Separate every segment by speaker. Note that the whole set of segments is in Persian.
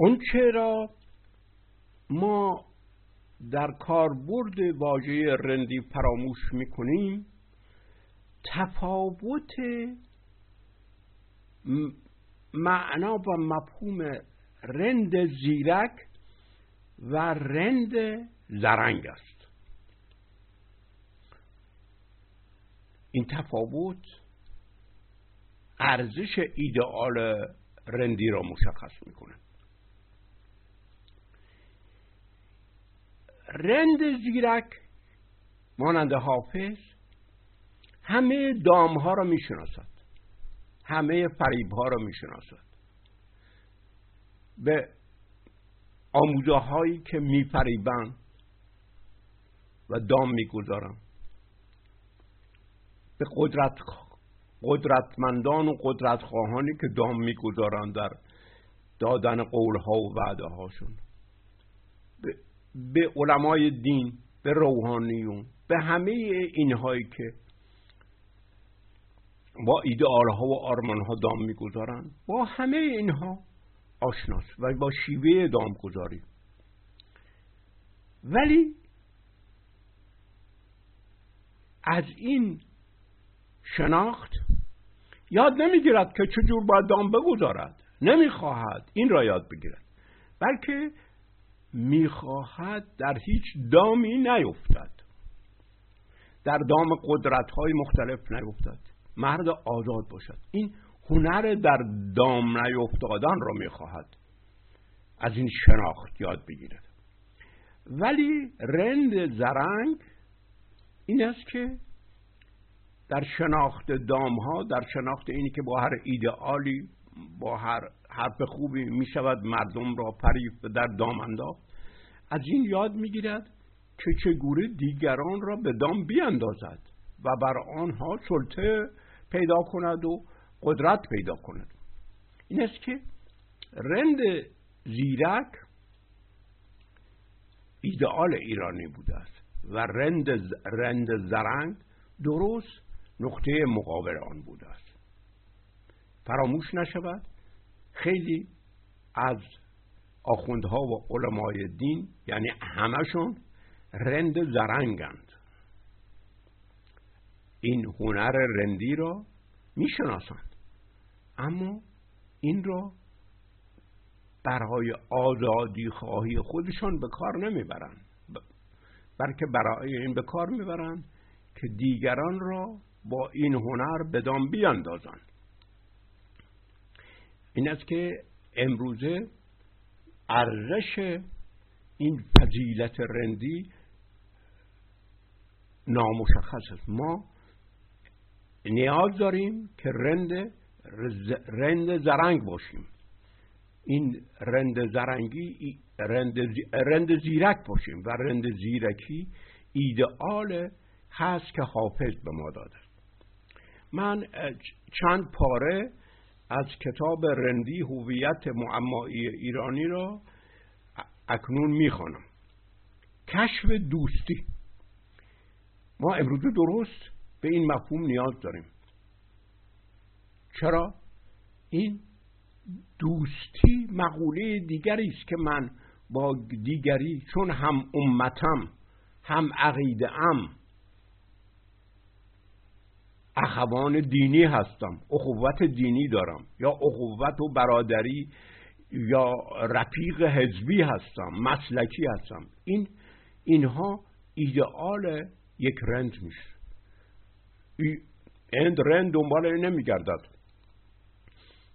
Speaker 1: اون چرا ما در کاربرد واژه رندی فراموش می‌کنیم؟ تفاوت معنا و مفهوم رند زیرک و رند زرنگ است. این تفاوت ارزش ایدئال رندی را مشخص می‌کنه رند زیرک مانند حافظ همه دام ها را می‌شناسد. همه فریب ها را می‌شناسد. به آموزه هایی که میفریبند و دام می‌گذارند. به قدرت قدرتمندان و قدرتخواهانی که دام می‌گذارند در دادن قولها و وعده هاشون به علمای دین به روحانیون به همه اینهایی که با ایدئال ها و آرمان ها دام می‌گذارند با همه اینها آشناس و با شیوه دام گذاری ولی از این شناخت یاد نمی‌گیرد که چجور باید دام بگذارد. نمی‌خواهد. این را یاد بگیرد. بلکه می‌خواهد در هیچ دامی نیفتد. در دام قدرت های مختلف نیفتد. مرد آزاد باشد. این هنر در دام نیفتادن را می‌خواهد. از این شناخت یاد بگیرد ولی رند زرنگ این است که در شناخت دام ها در شناخت اینی که با هر ایدئالی با هر حرف خوبی می شود مردم را پریف در دام انداخت. از این یاد می‌گیرد که چگونه دیگران را به دام بیاندازد و بر آنها سلطه پیدا کند و قدرت پیدا کند. این است که رند زیرک ایدئال ایرانی بوده است و رند, رند زرنگ درست نقطه مقابل آن بوده است. فراموش نشود خیلی از آخوندها و علمای دین یعنی همشون رند زرنگند. این هنر رندی را می‌شناسند. اما این را برای آزادی خواهی خودشان به کار نمی‌برند بلکه برای این به کار می‌برند که دیگران را با این هنر بدان بیاندازند. این است که امروزه ارزش این فضیلت رندی نامشخص است. ما نیاز داریم که رند رند زرنگ باشیم. این رند زرنگی رند, رند زیرک باشیم و رند زیرکی ایدئال هست که حافظ به ما داده من چند پاره از کتاب رندی هویت معمایی ایرانی را اکنون می‌خوانم. کشف دوستی. ما امروز درست به این مفهوم نیاز داریم. چرا؟ این دوستی مقوله دیگری است که من با دیگری چون هم امتم هم عقیده ام اخوان دینی هستم اخوت دینی دارم یا اخوت و برادری یا رفیق حزبی هستم مسلکی هستم. این اینها ایدئال یک رند میشه. این رند دنبال نمیگردد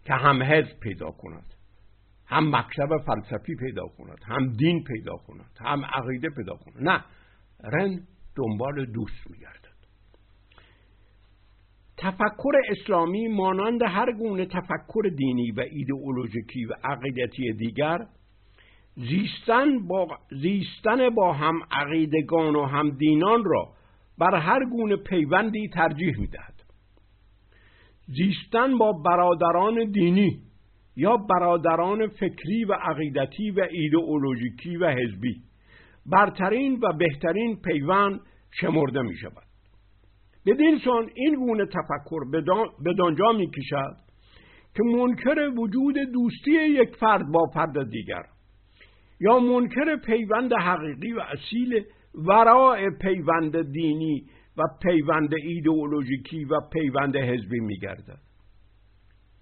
Speaker 1: که هم حزب پیدا کند هم مکتب فلسفی پیدا کند هم دین پیدا کند هم عقیده پیدا کند. نه رند دنبال دوست میگرد تفکر اسلامی مانند هر گونه تفکر دینی و ایدئولوژیکی و عقیدتی دیگر زیستن با, زیستن با هم عقیدگان و هم دینان را بر هر گونه پیوندی ترجیح می‌دهد. زیستن با برادران دینی یا برادران فکری و عقیدتی و ایدئولوژیکی و حزبی برترین و بهترین پیوند شمرده می شود بدین سان این گونه تفکر به دانجا می کشد که منکر وجود دوستی یک فرد با فرد دیگر یا منکر پیوند حقیقی و اصیل ورای پیوند دینی و پیوند ایدئولوژیکی و پیوند حزبی میگردد.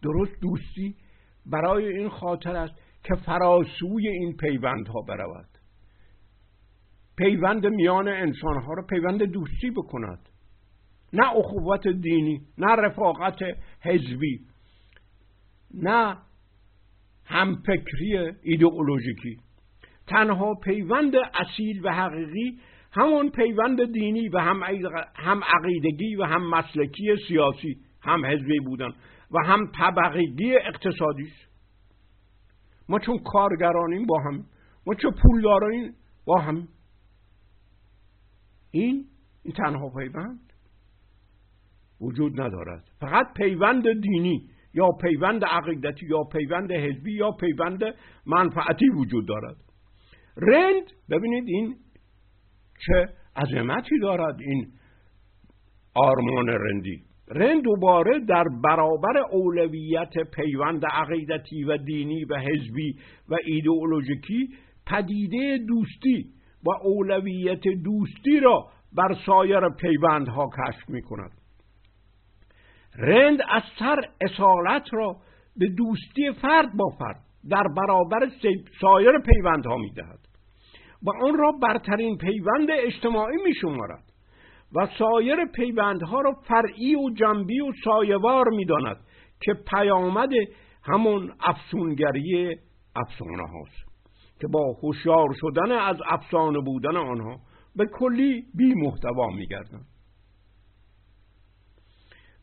Speaker 1: درست دوستی برای این خاطر است که فراسوی این پیوندها برود. پیوند میان انسانها را پیوند دوستی بکند. نه اخوت دینی نه رفاقت حزبی نه همفکری ایدئولوژیکی. تنها پیوند اصیل و حقیقی همون پیوند دینی و هم, عقیدگی و هم مسلکی سیاسی هم حزبی بودن و هم طبقگی اقتصادی ما چون کارگرانیم با هم ما چون پولدارانیم با هم. این این تنها پیوند. وجود ندارد. فقط پیوند دینی یا پیوند عقیدتی یا پیوند حزبی یا پیوند منفعتی وجود دارد. رند ببینید این چه عظمتی دارد این آرمان رندی. رند دوباره در برابر اولویت پیوند عقیدتی و دینی و حزبی و ایدئولوژیکی پدیده دوستی و اولویت دوستی را بر سایر پیوندها کشف می کند رند از سر اصالت را به دوستی فرد با فرد در برابر سایر پیوندها می دهد و آن را برترین پیوند اجتماعی می شمارد و سایر پیوندها را فرعی و جنبی و سایوار می داند که پیامد همون افسونگری افسانه هاست. که با هوشیار شدن از افسانه بودن آنها به کلی بی محتوا می گردن.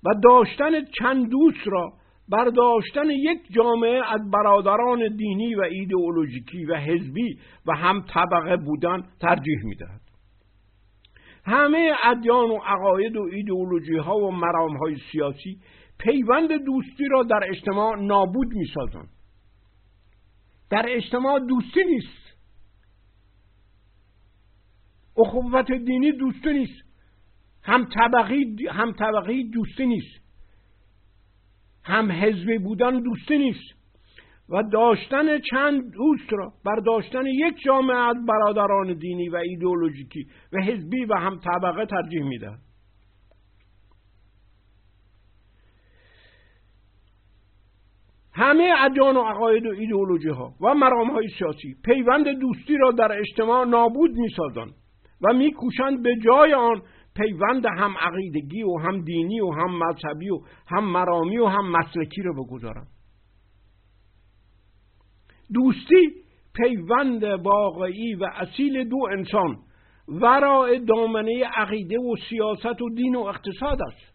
Speaker 1: و داشتن چند دوست را برداشتن یک جامعه از برادران دینی و ایدئولوژیکی و حزبی و هم طبقه بودن ترجیح می‌دهد. همه ادیان و عقاید و ایدئولوژی ها و مرام های سیاسی پیوند دوستی را در اجتماع نابود می‌سازند. در اجتماع دوستی نیست. اخوت دینی دوستی نیست. هم طبقی هم طبقی دوستی نیست. هم حزبی بودن دوستی نیست. و داشتن چند دوست را بر داشتن یک جامعه از برادران دینی و ایدئولوژیکی و حزبی و هم طبقه ترجیح می‌دهد. همه ادیان و عقاید و ایدئولوژی ها و مرام های سیاسی پیوند دوستی را در اجتماع نابود می‌سازند و میکوشند به جای آن پیوند هم عقیدگی و هم دینی و هم مذهبی و هم مرامی و هم مسلکی رو بگذارن دوستی پیوند واقعی و اصیل دو انسان ورای دامنه عقیده و سیاست و دین و اقتصاد است.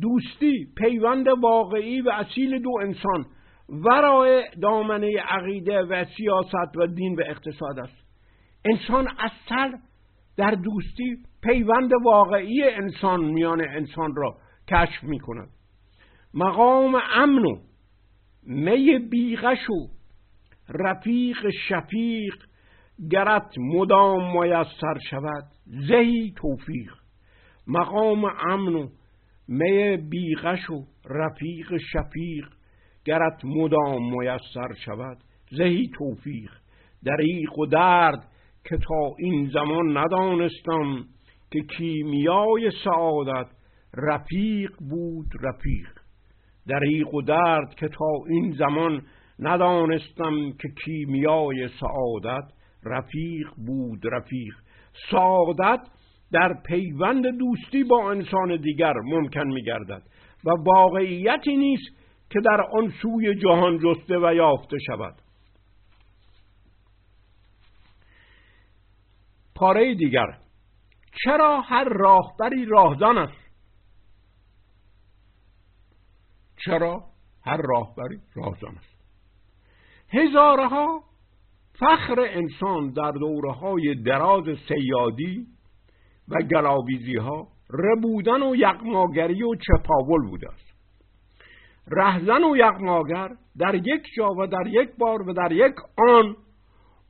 Speaker 1: دوستی پیوند واقعی و اصیل دو انسان ورای دامنه عقیده و سیاست و دین و اقتصاد است. انسان اصل در دوستی پیوند واقعی انسان میان انسان را کشف می کند مقام امن و می بیغش و رفیق شفیق گرت مدام میسر شود. زهی توفیق. مقام امن و می بیغش و رفیق شفیق گرت مدام میسر شود. زهی توفیق. دریق و درد که تا این زمان ندانستم که کیمیای سعادت رفیق بود رفیق. دریق و درد که تا این زمان ندانستم که کیمیای سعادت رفیق بود رفیق. سعادت در پیوند دوستی با انسان دیگر ممکن می گردد و واقعیتی نیست که در آن سوی جهان جسته و یافته شود. پاره دیگر. چرا هر راهبری راهزن است؟ چرا هر راهبری راهزن است؟ هزارها فخر انسان در دوره های دراز سیادی و گلاویزی ها ربودن و یقماگری و چپاول بوده است. رهزن و یقماگر در یک جا و در یک بار و در یک آن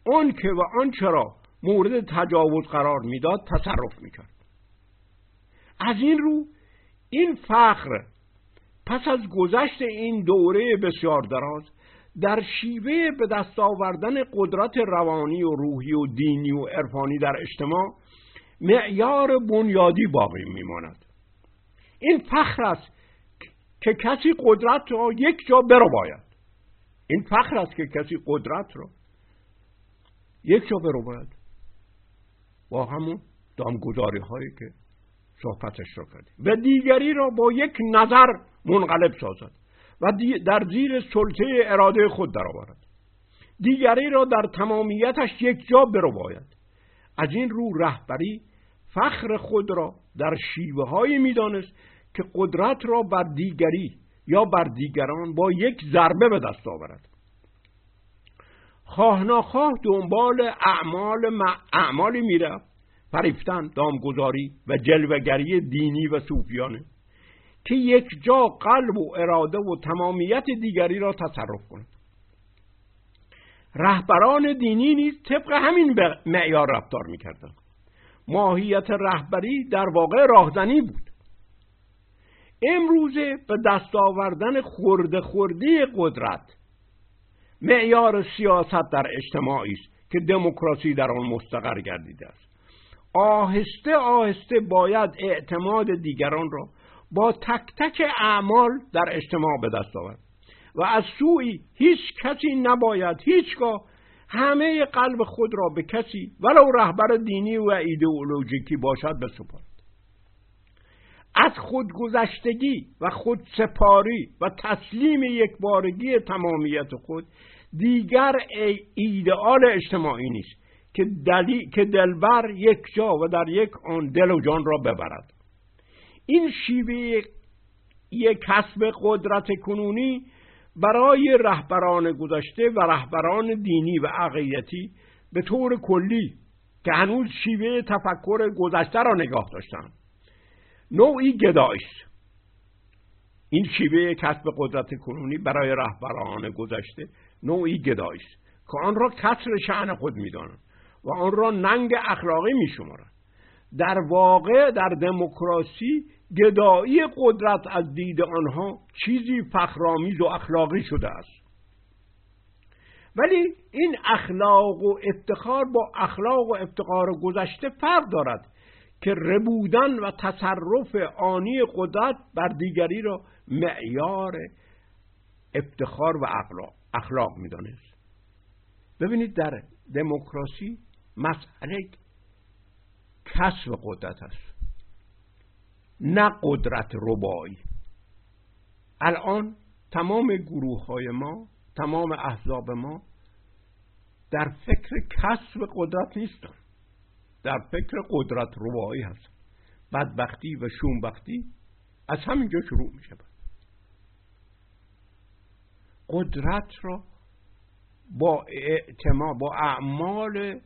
Speaker 1: اون که و آن چرا مورد تجاوز قرار می‌داد تصرف می‌کرد. از این رو این فخر پس از گذشت این دوره بسیار دراز در شیوه به دست آوردن قدرت روانی و روحی و دینی و عرفانی در اجتماع معیار بنیادی باقی میماند. این فخر است که کسی قدرت را یک جا برو باید این فخر است که کسی قدرت را یک جا برو باید همون دامگذاری هایی که صحبتش را کردیم. و دیگری را با یک نظر منقلب سازد و در زیر سلطه اراده خود درآورد دیگری را در تمامیتش یک جا برو باید از این رو رهبری فخر خود را در شیوه هایی می‌دانست که قدرت را بر دیگری یا بر دیگران با یک ضربه به دست آورد. خواه ناخواه دنبال اعمال اعمالی می‌رفت فریفتن دامگذاری و جلوگری دینی و صوفیانه که یک جا قلب و اراده و تمامیت دیگری را تصرف کند رهبران دینی نیز طبق همین معیار رفتار می‌کردند ماهیت رهبری در واقع راهزنی بود. امروزه به دست آوردن خورده خورده قدرت معیار سیاست در اجتماعی است که دموکراسی در آن مستقر گردیده است. آهسته آهسته باید اعتماد دیگران را با تک تک اعمال در اجتماع به دست آورد و از سوی هیچ کسی نباید هیچگاه همه قلب خود را به کسی ولو رهبر دینی و ایدئولوژیکی باشد بسپارد از خودگذشتگی و خودسپاری و تسلیم یک بارگی تمامیت خود دیگر ایدئال اجتماعی نیست که, دلی... که دلبر یک جا و در یک آن دل و جان را ببرد. این شیوه یک کسب قدرت کنونی برای رهبران گذشته و رهبران دینی و عقیدتی به طور کلی که هنوز شیوه تفکر گذشته را نگاه داشتند. نوعی گدایش این شیوه کسب قدرت کنونی برای رهبران گذشته نوعی گدایش که آن را کسر شعن خود می‌دانند و آن را ننگ اخلاقی میشمارند در واقع در دموکراسی گدایی قدرت از دید آنها چیزی فخرآمیز و اخلاقی شده است. ولی این اخلاق و افتخار با اخلاق و افتخار گذشته فرق دارد که ربودن و تصرف آنی قدرت بر دیگری را معیار افتخار و اخلاق, اخلاق می‌دانست. ببینید در دموکراسی مسئله کسب قدرت است نه قدرت ربایی. الان تمام گروه های ما تمام احزاب ما در فکر کسب قدرت نیستن. در فکر قدرت ربایی هست. بدبختی و شومبختی از همینجا شروع می شود. قدرت را با اعتماد با اعمال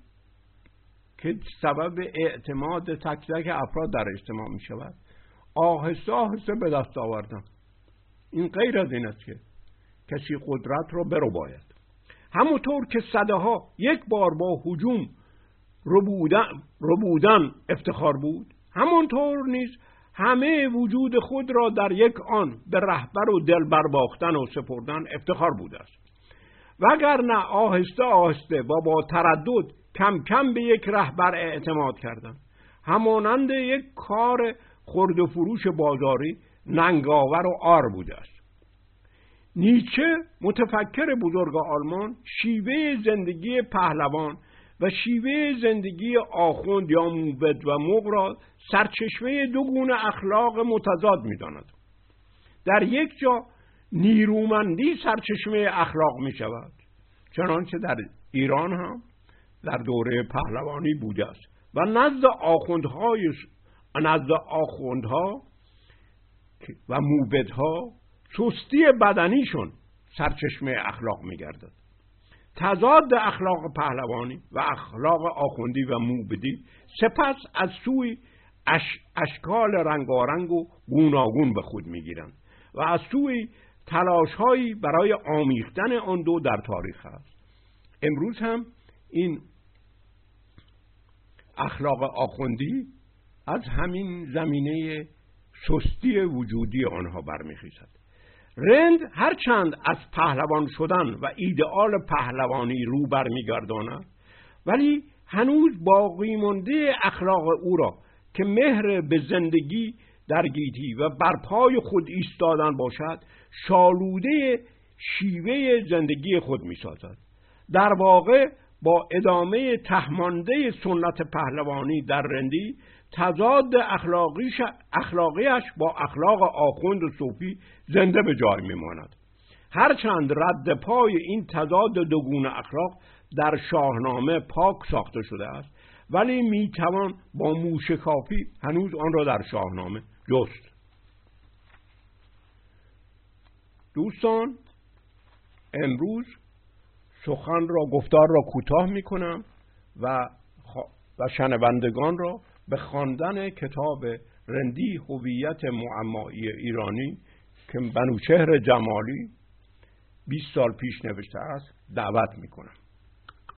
Speaker 1: که سبب اعتماد تک تک افراد در اجتماع می شود آهسته آهسته به دست آوردن. این غیر از این است که کسی قدرت را برو باید همونطور که صده ها یک بار با حجوم رو بودن افتخار بود. همونطور نیز همه وجود خود را در یک آن به رهبر و دل برباختن و سپردن افتخار بوده است. وگرنه آهسته آهسته و با تردد کم کم به یک رهبر اعتماد کردن همانند یک کار خرد و فروش بازاری ننگاور و آر بوده است. نیچه متفکر بزرگ آلمان شیوه زندگی پهلوان و شیوه زندگی آخوند یا موبد و مغ را سرچشمه دو گونه اخلاق متضاد می‌داند. در یک جا نیرومندی سرچشمه اخلاق می شود چنانچه در ایران هم در دوره پهلوانی بوده است و نزد آخوندهای نزد آخوندها و موبدها سستی بدنیشون سرچشمه اخلاق میگردد. تضاد اخلاق پهلوانی و اخلاق آخوندی و موبدی سپس از سوی اش اشکال رنگارنگ و گوناگون به خود می‌گیرند و از سوی تلاشهایی برای آمیختن آن دو در تاریخ است. امروز هم این اخلاق آخوندی از همین زمینه سستی وجودی آنها برمیخیزد. رند هرچند از پهلوان شدن و ایدئال پهلوانی رو برمیگرداند ولی هنوز باقی مونده اخلاق او را که مهر به زندگی در گیتی و بر پای خود ایستادن باشد شالوده شیوه زندگی خود می سازد در واقع با ادامه تهمانده سنت پهلوانی در رندی تضاد اخلاقیش اخلاقیش با اخلاق آخوند و صوفی زنده به جای میماند. هرچند رد پای این تضاد دوگون اخلاق در شاهنامه پاک ساخته شده است ولی می‌توان با موشکافی هنوز آن را در شاهنامه جست. دوستان امروز سخن را گفتار را کوتاه می‌کنم و و شنوندگان را به خواندن کتاب رندی هویت معمایی ایرانی که بنوشهر جمالی 20 سال پیش نوشته است دعوت می‌کنم.